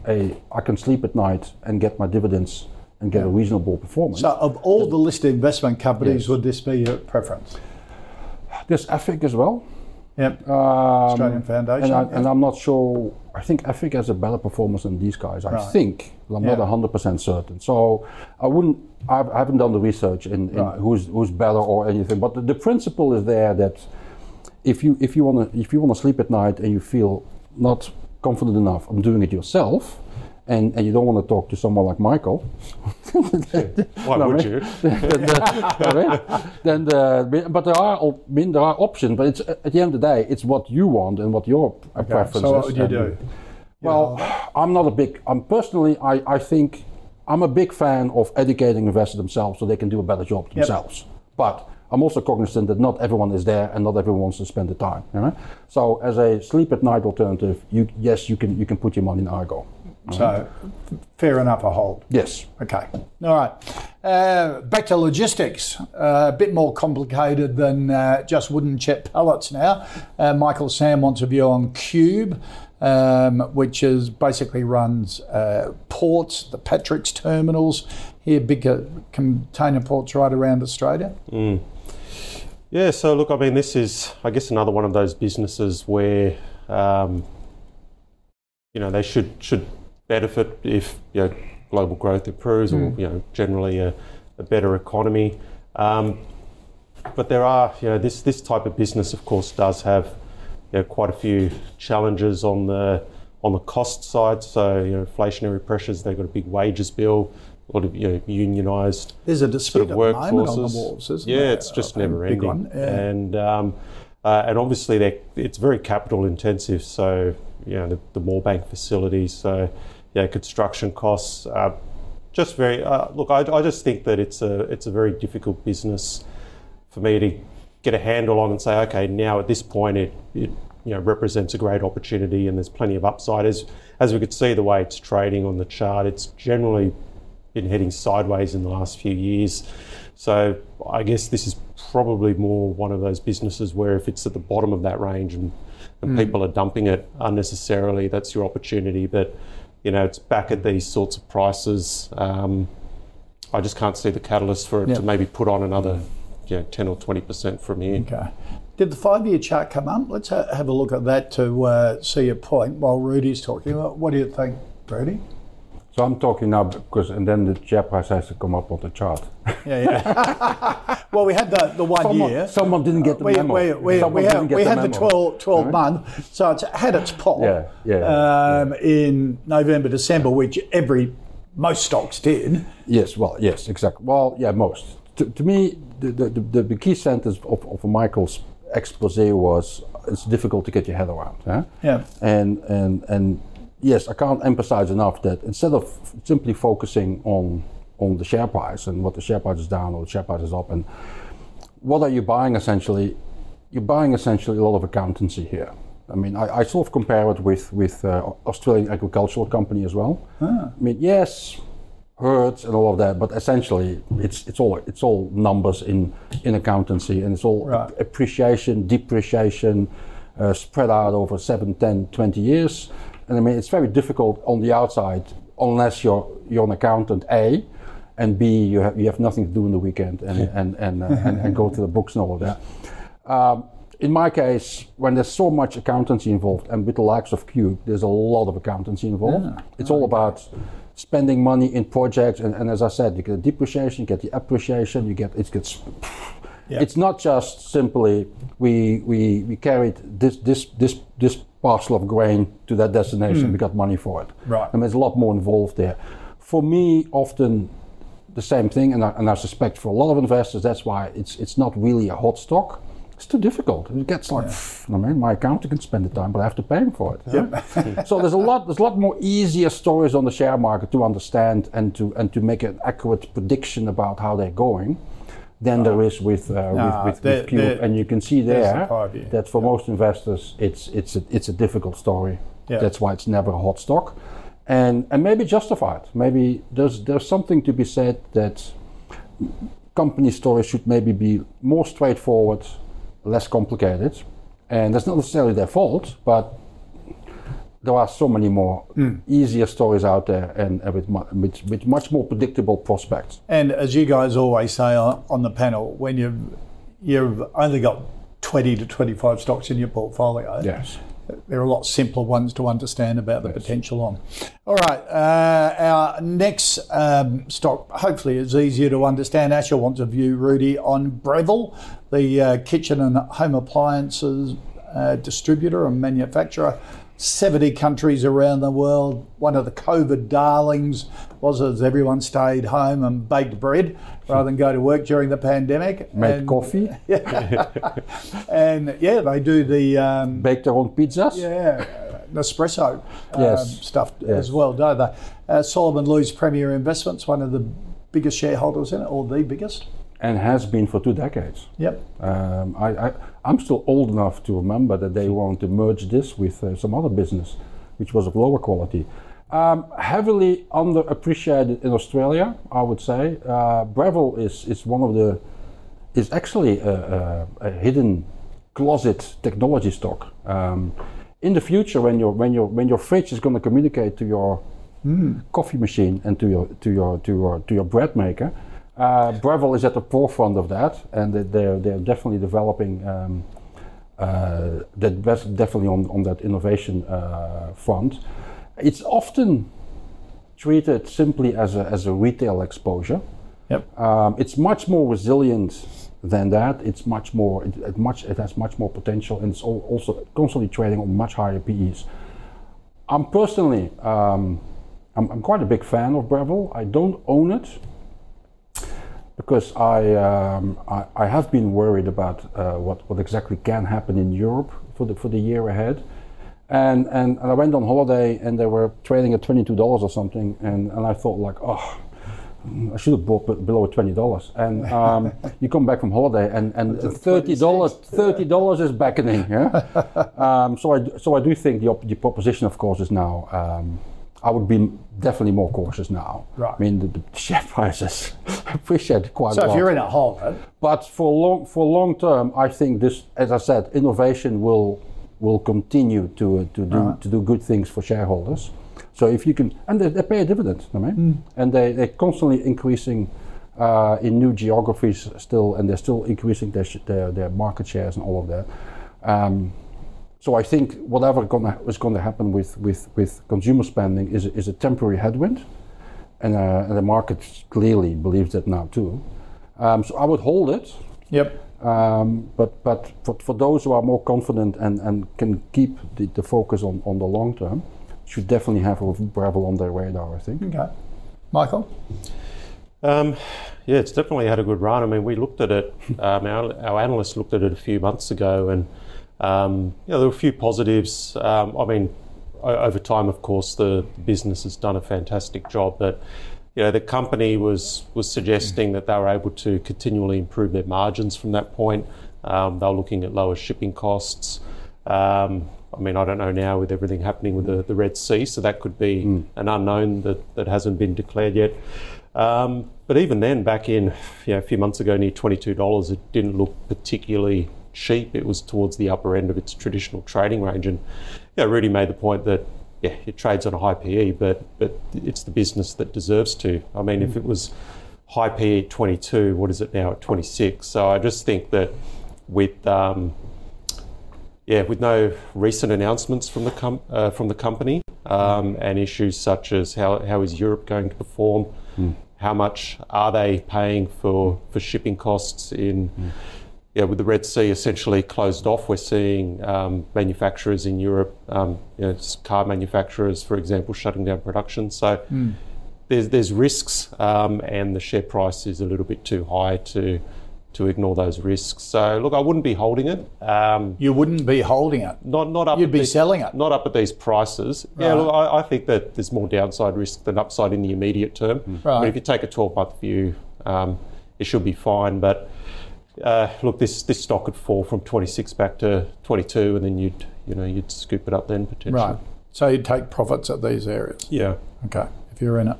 a I can sleep at night and get my dividends and get a reasonable performance. so of all the listed investment companies, would this be your preference? There's AFIC as well. Yep. Um, Australian Foundation. and, I, yeah. and I'm not sure. I think AFIC has a better performance than these guys. I Right. think, but I'm not Yeah. 100 percent certain. So I wouldn't. I've, I haven't done the research in, in Right. who's who's better or anything. But the, the principle is there that if you if you want to if you want to sleep at night and you feel not confident enough on doing it yourself. And, and you don't want to talk to someone like Michael. Why No, would you? then, the, then the, but there are I mean, there are options, but it's at the end of the day, it's what you want and what your uh, preference so what would you And- do? Well, I'm not a big. I'm personally, I, I think I'm a big fan of educating investors themselves so they can do a better job themselves. But I'm also cognizant that not everyone is there and not everyone wants to spend the time. you know? So as a sleep at night alternative, you yes, you can you can put your money in Argo. So fair enough, a hold. Yes. Okay. All right. Uh, back to logistics. Uh, a bit more complicated than uh, just wooden chip pellets now. Uh, Michael Sam wants a view on Qube, um, which is basically runs uh, ports, the Patrick's terminals here, big container ports right around Australia. Yeah, so look, I mean, this is, I guess, another one of those businesses where, um, you know, they should should benefit if you know global growth improves, or you know, generally a, a better economy. Um, but there are, you know, this this type of business, of course, does have, you know, quite a few challenges on the on the cost side. So, you know, inflationary pressures. They've got a big wages bill, a lot of you know, unionised There's a dispute sort of at the moment on the workforces. isn't yeah, there? it's just never ending, yeah. and um, uh, and obviously it's very capital intensive. So you know the, the Moorebank facilities, so yeah, construction costs. Uh, just very uh, look. I, I just think that it's a it's a very difficult business for me to get a handle on and say, okay, now at this point it, it you know represents a great opportunity and there's plenty of upside. As as we could see the way it's trading on the chart, it's generally been heading sideways in the last few years. So I guess this is probably more one of those businesses where if it's at the bottom of that range and, and people are dumping it unnecessarily, that's your opportunity. But you know, it's back at these sorts of prices. Um, I just can't see the catalyst for it Yeah. to maybe put on another, you know, ten or twenty percent from here. Okay. Did the five-year chart come up? Let's ha- have a look at that to uh, see your point while Rudi's talking. What what do you think, Rudi? So I'm talking now because, and then the share price has to come up on the chart. Yeah, yeah. well, we had the, the one Someone, year. someone didn't get the we, memo. we, we, we, had, we had the memo. 12, 12 Right? month, so it's had its pop Yeah, yeah, um, in November, December, which every most stocks did. Yes, well, yes, exactly. Well, yeah, most. To, to me, the, the, the, the key sentence of, of Michael's expose was it's difficult to get your head around. Huh? Yeah. And, and, and yes, I can't emphasize enough that instead of simply focusing on, on the share price and what the share price is down or the share price is up, and what are you buying essentially? You're buying essentially a lot of accountancy here. I mean, I, I sort of compare it with with uh, Australian agricultural company as well. I mean, yes, herds and all of that, but essentially it's it's all it's all numbers in in accountancy, and it's all Right. appreciation, depreciation, uh, spread out over 7, 10, 20 years. And I mean, it's very difficult on the outside unless you're you're an accountant, A, and B, you have you have nothing to do in the weekend and and and, uh, and, and go to the books and all of that. Um, in my case, when there's so much accountancy involved, and with the likes of Qube, there's a lot of accountancy involved. It's all about spending money in projects, and, and as I said, you get the depreciation, you get the appreciation, you get it gets. Yeah. It's not just simply we we we carried this this this this parcel of grain to that destination. Hmm. We got money for it. Right. I mean, there's a lot more involved there. For me, often the same thing, and I, and I suspect for a lot of investors, that's why it's it's not really a hot stock. It's too difficult. It gets like, I mean, my accountant can spend the time, but I have to pay him for it. huh? so there's a lot there's a lot more easier stories on the share market to understand and to and to make an accurate prediction about how they're going than there is with uh, Nah, with, with, with Qube. and you can see the there that for most investors, it's it's a, it's a difficult story. Yeah. That's why it's never a hot stock, and and maybe justified. Maybe there's there's something to be said that company stories should maybe be more straightforward, less complicated, and that's not necessarily their fault, but there are so many more easier stories out there and, and with, mu- with, with much more predictable prospects. And as you guys always say on, the panel, when you've you've only got twenty to twenty five stocks in your portfolio, Yes. there are a lot simpler ones to understand about the potential on. All right, uh, our next um, stock hopefully is easier to understand. Asher wants a view, Rudi, on Breville, the uh, kitchen and home appliances uh, distributor and manufacturer. 70 countries around the world. One of the COVID darlings was as everyone stayed home and baked bread rather than go to work during the pandemic. Made and, coffee, And yeah, they do the um, baked their own pizzas. yeah, Nespresso um, Yes. stuff Yes. as well, don't they? Uh, Solomon Lewis Premier Investments, one of the biggest shareholders in it, or the biggest. And has been for two decades. Yep. Um, I, I, I'm still old enough to remember that they wanted to merge this with uh, some other business, which was of lower quality. Um, heavily underappreciated in Australia, I would say. Uh, Breville is, is one of the, is actually a, a, a hidden closet technology stock. Um, in the future, when your when your when your fridge is going to communicate to your coffee machine and to your to your to your to your bread maker, uh, Breville is at the forefront of that, and they- they're they're definitely developing. Um, uh, definitely on, on that innovation uh, front. It's often treated simply as a, as a retail exposure. Yep. Um, it's much more resilient than that. It's much more, it, it much, it has much more potential, and it's al- also constantly trading on much higher PEs. I'm personally, um, I'm, I'm quite a big fan of Breville. I don't own it because I, um, I, I have been worried about uh, what, what exactly can happen in Europe for the, for the year ahead. And, and, and I went on holiday and they were trading at $22 or something. And, and I thought like, oh, I should have bought below twenty dollars. And um, you come back from holiday, and, and thirty dollars thirty dollars is beckoning. Yeah. um, so I so I do think the, op- the proposition, of course, is now. Um, I would be definitely more cautious now. Right. I mean, the, the share prices appreciate quite So a if you're in a hold it, But for long for long term, I think this, as I said, innovation will will continue to uh, to do to do good things for shareholders. So if you can, and they, they pay a dividend, I mean, and they they're constantly increasing uh, in new geographies still, and they're still increasing their sh- their, their market shares and all of that. Um, so I think whatever gonna, is going to happen with, with, with consumer spending is, is a temporary headwind, and, uh, and the market clearly believes that now too. Um, so I would hold it, yep. um, but but for, for those who are more confident and, and can keep the, the focus on, on the long term, should definitely have a Breville on their radar. I think. Okay. Michael? Um, yeah, it's definitely had a good run. I mean, we looked at it, um, our, our analysts looked at it a few months ago, and um, you know, there were a few positives. Um, I mean, o- over time, of course, the business has done a fantastic job, but you know, the company was was suggesting that they were able to continually improve their margins from that point. Um, they were looking at lower shipping costs. Um, I mean, I don't know now with everything happening with the, the Red Sea, so that could be an unknown that, that hasn't been declared yet. Um, but even then, back in you know, a few months ago, near $22, it didn't look particularly cheap. It was towards the upper end of its traditional trading range. And you know, Rudi made the point that yeah, it trades on a high PE, but but it's the business that deserves to. I mean, if it was high PE at 22, what is it now at 26? So I just think that with um, yeah, with no recent announcements from the com- uh, from the company um, and issues such as how, how is Europe going to perform, how much are they paying for, for shipping costs in yeah, with the Red Sea essentially closed off, we're seeing um, manufacturers in Europe, um, you know, car manufacturers, for example, shutting down production. So there's there's risks, um, and the share price is a little bit too high to to ignore those risks. So look, I wouldn't be holding it. Um, You wouldn't be holding it. not not up. You'd be these- selling it. Not up at these prices. Yeah, look, I, I think that there's more downside risk than upside in the immediate term. Mean, Right. if you take a 12 month view, um, it should be fine. But uh, look, this this stock could fall from 26 back to 22, and then you'd you know you'd scoop it up then potentially. Right. So you'd take profits at these areas. Yeah. Okay, if you're in it.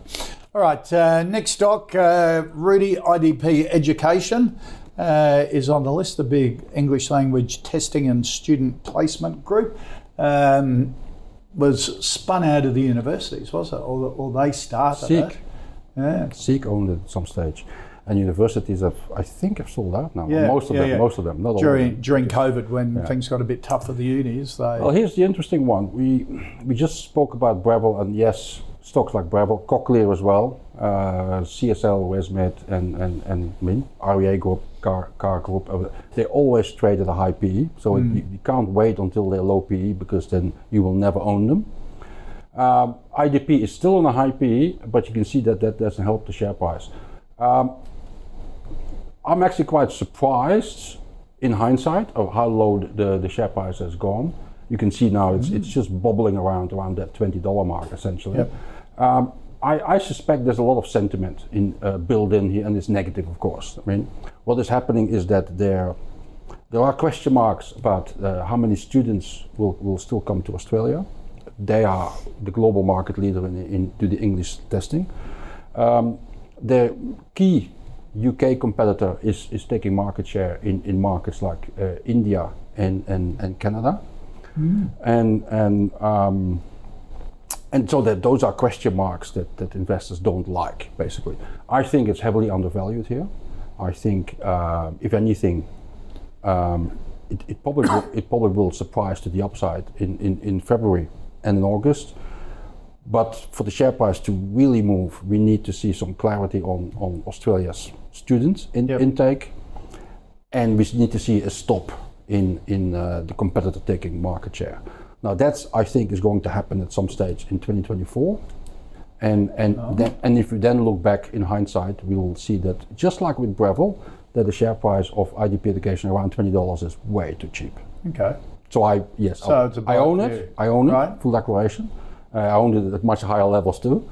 All right, uh, next stock, uh, Rudi IDP Education uh, is on the list, the big English language testing and student placement group. Um, was spun out of the universities, was it? Or, or they started Seek. it? Yeah. Seek owned it at some stage, and universities have, I think, have sold out now. Yeah, most of yeah, them, yeah. most of them, not all. of During them. during COVID, when things got a bit tough for the unis, they Well, here's the interesting one. We we just spoke about Breville, and yes, stocks like Breville, Cochlear as well, uh, CSL, ResMed, and and and Min, REA Group, Car, Car Group. uh, They always trade at a high PE, so it, you, you can't wait until they're low PE because then you will never own them. Um, IDP is still on a high PE, but you can see that that doesn't help the share price. Um, I'm actually quite surprised in hindsight of how low the, the share price has gone. You can see now it's, it's just bobbling around around that $20 mark essentially. Yep. Um, I, I suspect there's a lot of sentiment in uh, built in here, and it's negative, of course. I mean, what is happening is that there there are question marks about uh, how many students will, will still come to Australia. They are the global market leader in, in to the English testing. Um, the key UK competitor is, is taking market share in, in markets like uh, India and, and, and Canada. And, and, um, and so that those are question marks that, that investors don't like, basically. I think it's heavily undervalued here. I think, uh, if anything, um, it, it, probably will, it probably will surprise to the upside in, in, in February and in August. But for the share price to really move, we need to see some clarity on, on Australia's student in, Yep. intake, and we need to see a stop in in uh, the competitor taking market share. Now that's I think is going to happen at some stage in 2024, and and then, and if we then look back in hindsight, we will see that just like with Breville, that the share price of IDP Education around twenty dollars is way too cheap. okay. So I yes, So I, it's a I own buy it. you. I own it. Right. Full declaration. Uh, I owned it at much higher levels too,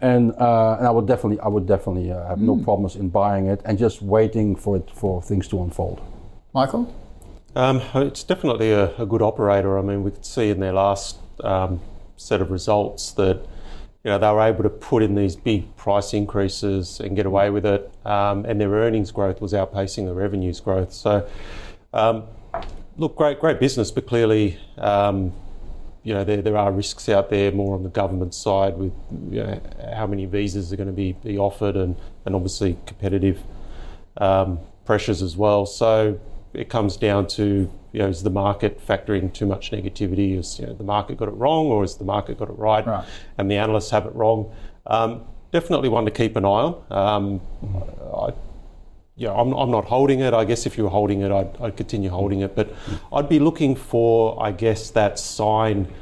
and uh, and I would definitely I would definitely uh, have no problems in buying it and just waiting for it for things to unfold. Michael? Um, it's definitely a, a good operator. I mean, we could see in their last um, set of results that you know they were able to put in these big price increases and get away with it, um, and their earnings growth was outpacing the revenues growth. So, um, look, great, great business, but clearly. Um, you know, there, there are risks out there more on the government side with you know, how many visas are going to be, be offered and, and obviously competitive um, pressures as well. So it comes down to, you know, is the market factoring too much negativity? Is you know, the market got it wrong or has the market got it right? Right. And the analysts have it wrong. Um, definitely one to keep an eye on. Um, I, yeah, I'm, I'm not holding it. I guess if you were holding it, I'd, I'd continue holding it. But I'd be looking for, I guess, that sign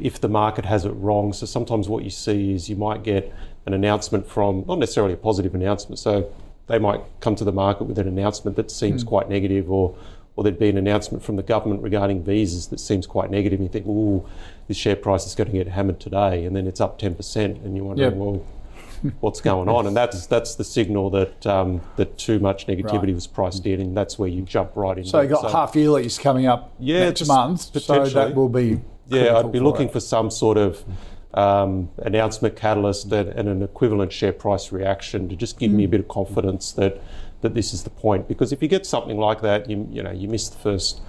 if the market has it wrong. So sometimes what you see is you might get an announcement from, not necessarily a positive announcement. So they might come to the market with an announcement that seems hmm. quite negative, or or there'd be an announcement from the government regarding visas that seems quite negative. And you think, ooh, this share price is going to get hammered today, and then it's up 10%, and you're wondering, Yep. well, what's going on? And that's that's the signal that um, that too much negativity Right. was priced in, and that's where you jump right in. So you got half yearlies coming up Yeah, next month, so that will be Yeah, I'd be for looking it. for some sort of um, announcement catalyst and, and an equivalent share price reaction to just give me Mm. a bit of confidence that that this is the point. Because if you get something like that, you you know you miss the first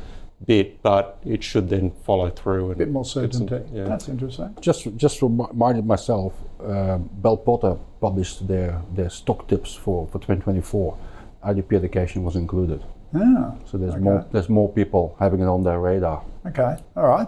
bit, but it should then follow through. And a bit more get some- certainty. yeah. That's interesting. Just just reminded myself, uh, Bell Potter published their their stock tips for for 2024. IDP Education was included. Yeah. So there's more there's more people having it on their radar. Okay, all right.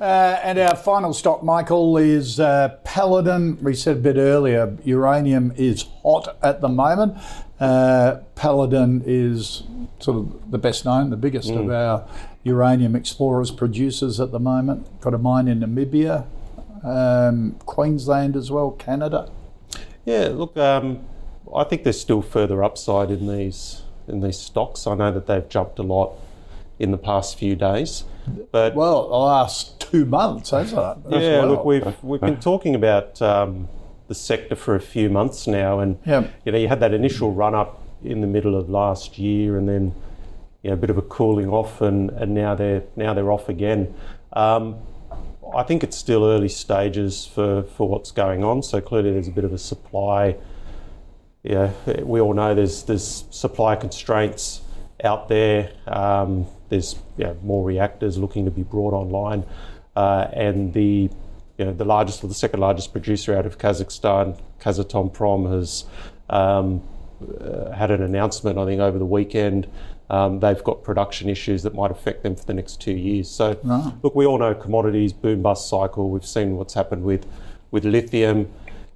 Uh, and our final stock, Michael, is uh, Paladin. We said a bit earlier, uranium is hot at the moment. Uh, Paladin is sort of the best known, the biggest of our uranium explorers producers at the moment. Got a mine in Namibia, um, Queensland as well, Canada. Yeah, look, um, I think there's still further upside in these in these stocks. I know that they've jumped a lot in the past few days, but Well, the last two months, hasn't it? yeah, well? look, we've we've been talking about um, the sector for a few months now, and Yeah. you know, you had that initial run up in the middle of last year, and then you know, a bit of a cooling off, and, and now they're now they're off again. Um, I think it's still early stages for, for what's going on. So clearly, there's a bit of a supply. Yeah, we all know there's there's supply constraints out there. Um, there's more reactors looking to be brought online, uh, and the you know the largest or the second largest producer out of Kazakhstan, Kazatomprom, has um, uh, had an announcement. I think over the weekend. Um, they've got production issues that might affect them for the next two years. So, look, we all know commodities boom bust cycle. We've seen what's happened with with lithium.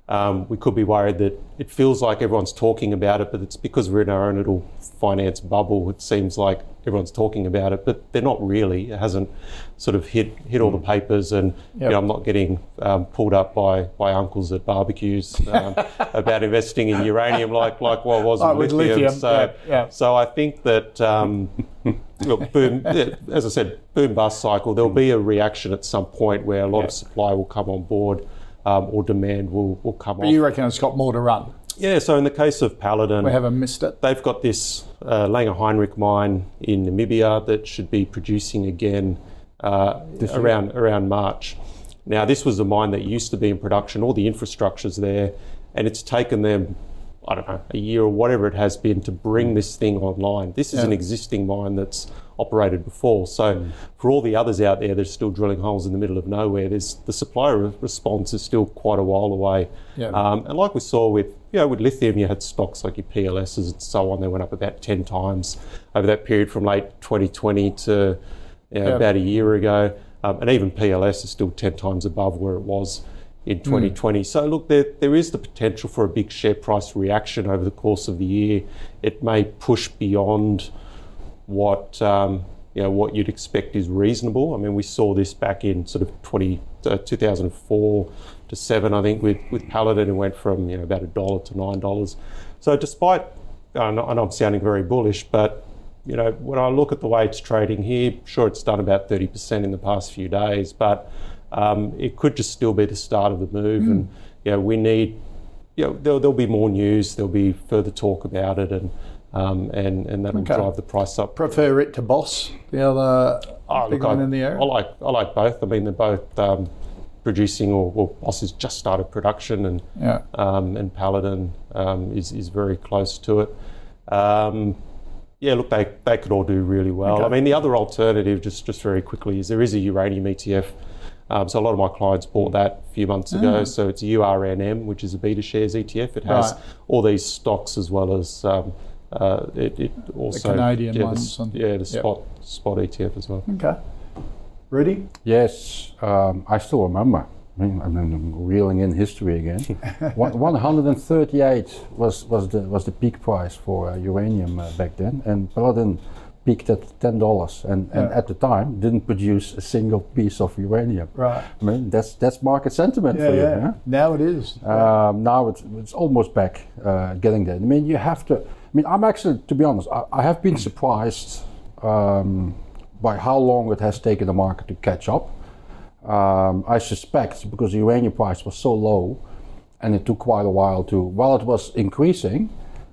Um, we could be worried that it feels like everyone's talking about it, but it's because we're in our own little finance bubble. It seems like everyone's talking about it, but they're not really. It hasn't sort of hit hit all the papers, and you know, I'm not getting um, pulled up by by uncles at barbecues um, about investing in uranium like like what was Oh, with lithium. lithium, So yeah, yeah. so I think that. Um, Look, boom, as I said, boom bust cycle. There'll be a reaction at some point where a lot of supply will come on board um, or demand will, will come But off. you reckon it's got more to run? Yeah, so in the case of Paladin, We haven't missed it. they've got this uh, Langer Heinrich mine in Namibia that should be producing again uh, around around March. Now, this was a mine that used to be in production, all the infrastructure's there, and it's taken them, I don't know, a year or whatever it has been to bring this thing online. This is an existing mine that's operated before. So, for all the others out there that are still drilling holes in the middle of nowhere, there's the supplier response is still quite a while away. Yeah. Um, and like we saw with you know with lithium, you had stocks like your PLSs and so on. They went up about ten times over that period from late 2020 to you know, Yeah. about a year ago. Um, and even PLS is still ten times above where it was in 2020. So look, there there is the potential for a big share price reaction over the course of the year. It may push beyond what um, you know what you'd expect is reasonable. I mean, we saw this back in sort of 20, uh, 2004 to seven, I think, with with Paladin, it went from you know about a dollar to nine dollars. So despite, I know I know I'm sounding very bullish, but you know when I look at the way it's trading here, sure it's done about 30% in the past few days, but um, it could just still be the start of the move, and you know we need you know, there'll, there'll be more news, there'll be further talk about it, and um, and and that'll Okay. drive the price up. Prefer it to Boss, the other Oh, big look, one I, in the area. I like I like both. I mean, they're both um, producing, or well, Boss has just started production, and Yeah. um, and Paladin um, is is very close to it. Um, yeah, look, they, they could all do really well. Okay. I mean, the other alternative, just just very quickly, is there is a uranium ETF. Um, so a lot of my clients bought that a few months ago. So it's URNM, which is a Betashares ETF. It has. Right. all these stocks as well as um, uh, it, it also Canadian yeah, the ones s- and- yeah, the yep. spot spot ETF as well. Okay. Rudi. Yes, um, I still remember. I mean, I'm I'm reeling in history again. One- 138 was, was the was the peak price for uh, uranium uh, back then, and Paladin peaked at ten dollars, and, and Yeah. at the time didn't produce a single piece of uranium. Right. I mean, that's that's market sentiment Yeah, for you. yeah. yeah? Now it is. Um, now it's, it's almost back, uh, getting there. I mean, you have to. I mean, I'm actually, to be honest, I, I have been surprised um, by how long it has taken the market to catch up. Um, I suspect because the uranium price was so low, and it took quite a while to. While it was increasing,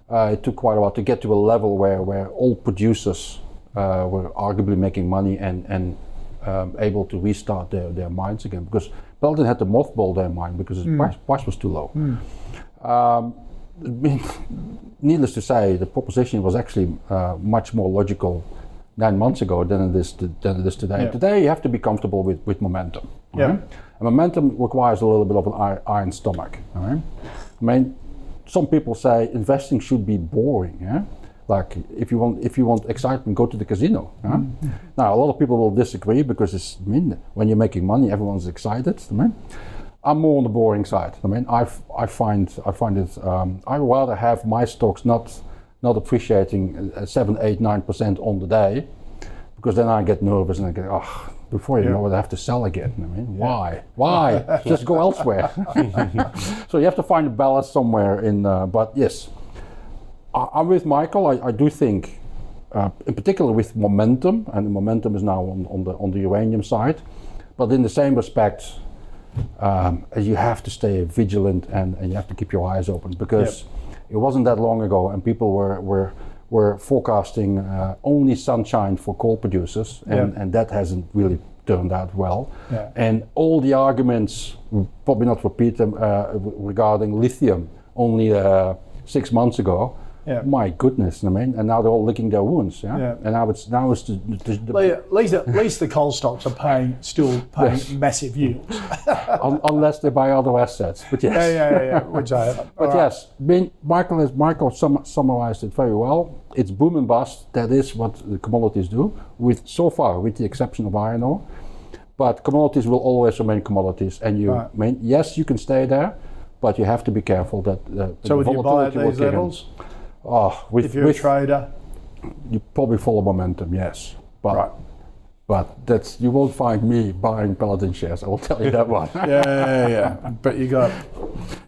uh, it took quite a while to get to a level where where all producers uh, were arguably making money and and um, able to restart their, their mines again because Paladin had to mothball their mine because its price, price was too low. Um, I mean, needless to say, the proposition was actually uh, much more logical nine months ago than it is to, than it is today. Yeah. Today, you have to be comfortable with, with momentum. Yeah. right? And momentum requires a little bit of an iron stomach. Right? I mean, some people say investing should be boring. Yeah? Like if you want if you want excitement, go to the casino. Huh? Mm-hmm. Now a lot of people will disagree because it's I mean when you're making money, everyone's excited. Mean, I'm more on the boring side. I mean, I I find I find it. Um, I rather have my stocks not not appreciating uh, seven, eight, nine percent on the day, because then I get nervous and I get oh. Before you know it, I have to sell again. I mean, why? Why? Just go elsewhere. so you have to find a balance somewhere in. Uh, but yes, I, I'm with Michael. I, I do think, uh, in particular with momentum, and the momentum is now on, on the on the uranium side. But in the same respect, um, you have to stay vigilant and, and you have to keep your eyes open because it wasn't that long ago, and people were were were forecasting uh, only sunshine for coal producers, and, Yeah. and that hasn't really turned out well. Yeah. And all the arguments, probably not repeat them, uh, regarding lithium only uh, six months ago. Yeah. My goodness, I mean, and now they're all licking their wounds. Yeah. Yeah. And now it's now it's the, the, the, At least, at least the coal stocks are paying still paying Yes. massive yields. un, unless they buy other assets. But yes. yeah, yeah, yeah, yeah, which I haven't. But right. yes, being, Michael has Michael sum, summarized it very well. It's boom and bust. That is what the commodities do. With so far, with the exception of iron ore, but commodities will always remain commodities. And you, Right. Mean, yes, you can stay there, but you have to be careful that uh, So the would you buy at these kick in. Oh, with, If you're a trader, you probably follow momentum, yes, but. Right. But that's you won't find me buying Paladin shares. I will tell you that one. yeah, yeah, yeah. But you got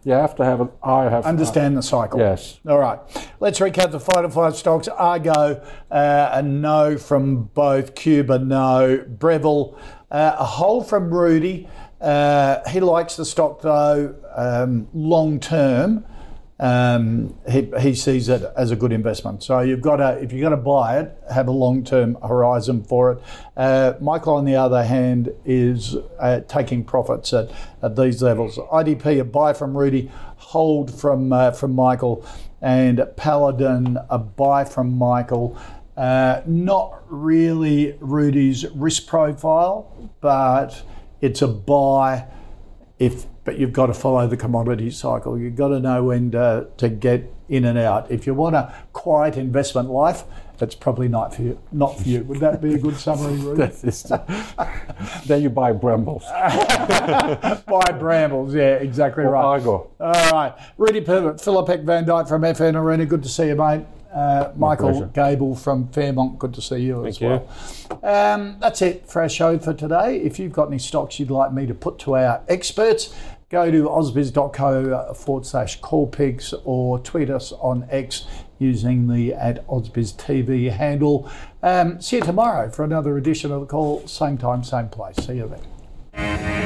you have to have an. I have understand the cycle. yes. All right. Let's recap the five to five stocks. Argo, uh, a no from both. Qube, no. Breville, uh, a hold from Rudi. Uh, he likes the stock though, um, long term. Um, he, he sees it as a good investment. So you've got to, if you're going to buy it, have a long term horizon for it. Uh, Michael, on the other hand, is uh, taking profits at, at these levels. IDP, a buy from Rudi, hold from uh, from Michael, and Paladin, a buy from Michael. Uh, not really Rudi's risk profile, but it's a buy if but you've got to follow the commodity cycle. You've got to know when to, to get in and out. If you want a quiet investment life, that's probably not for you. Not for you. Would that be a good summary, Rudi? That is then you buy brambles. Buy brambles. Yeah, exactly Or right. Argo. All right, Rudi Pervert, Filapek-Vandyk from FNArena. Good to see you, mate. Uh, Michael. Gable from Fairmont. Good to see you as you. well. Um, that's it for our show for today. If you've got any stocks you'd like me to put to our experts, go to ausbiz.co forward slash callpigs or tweet us on X using the at Ausbiz TV handle. Um, see you tomorrow for another edition of the call. Same time, same place. See you then.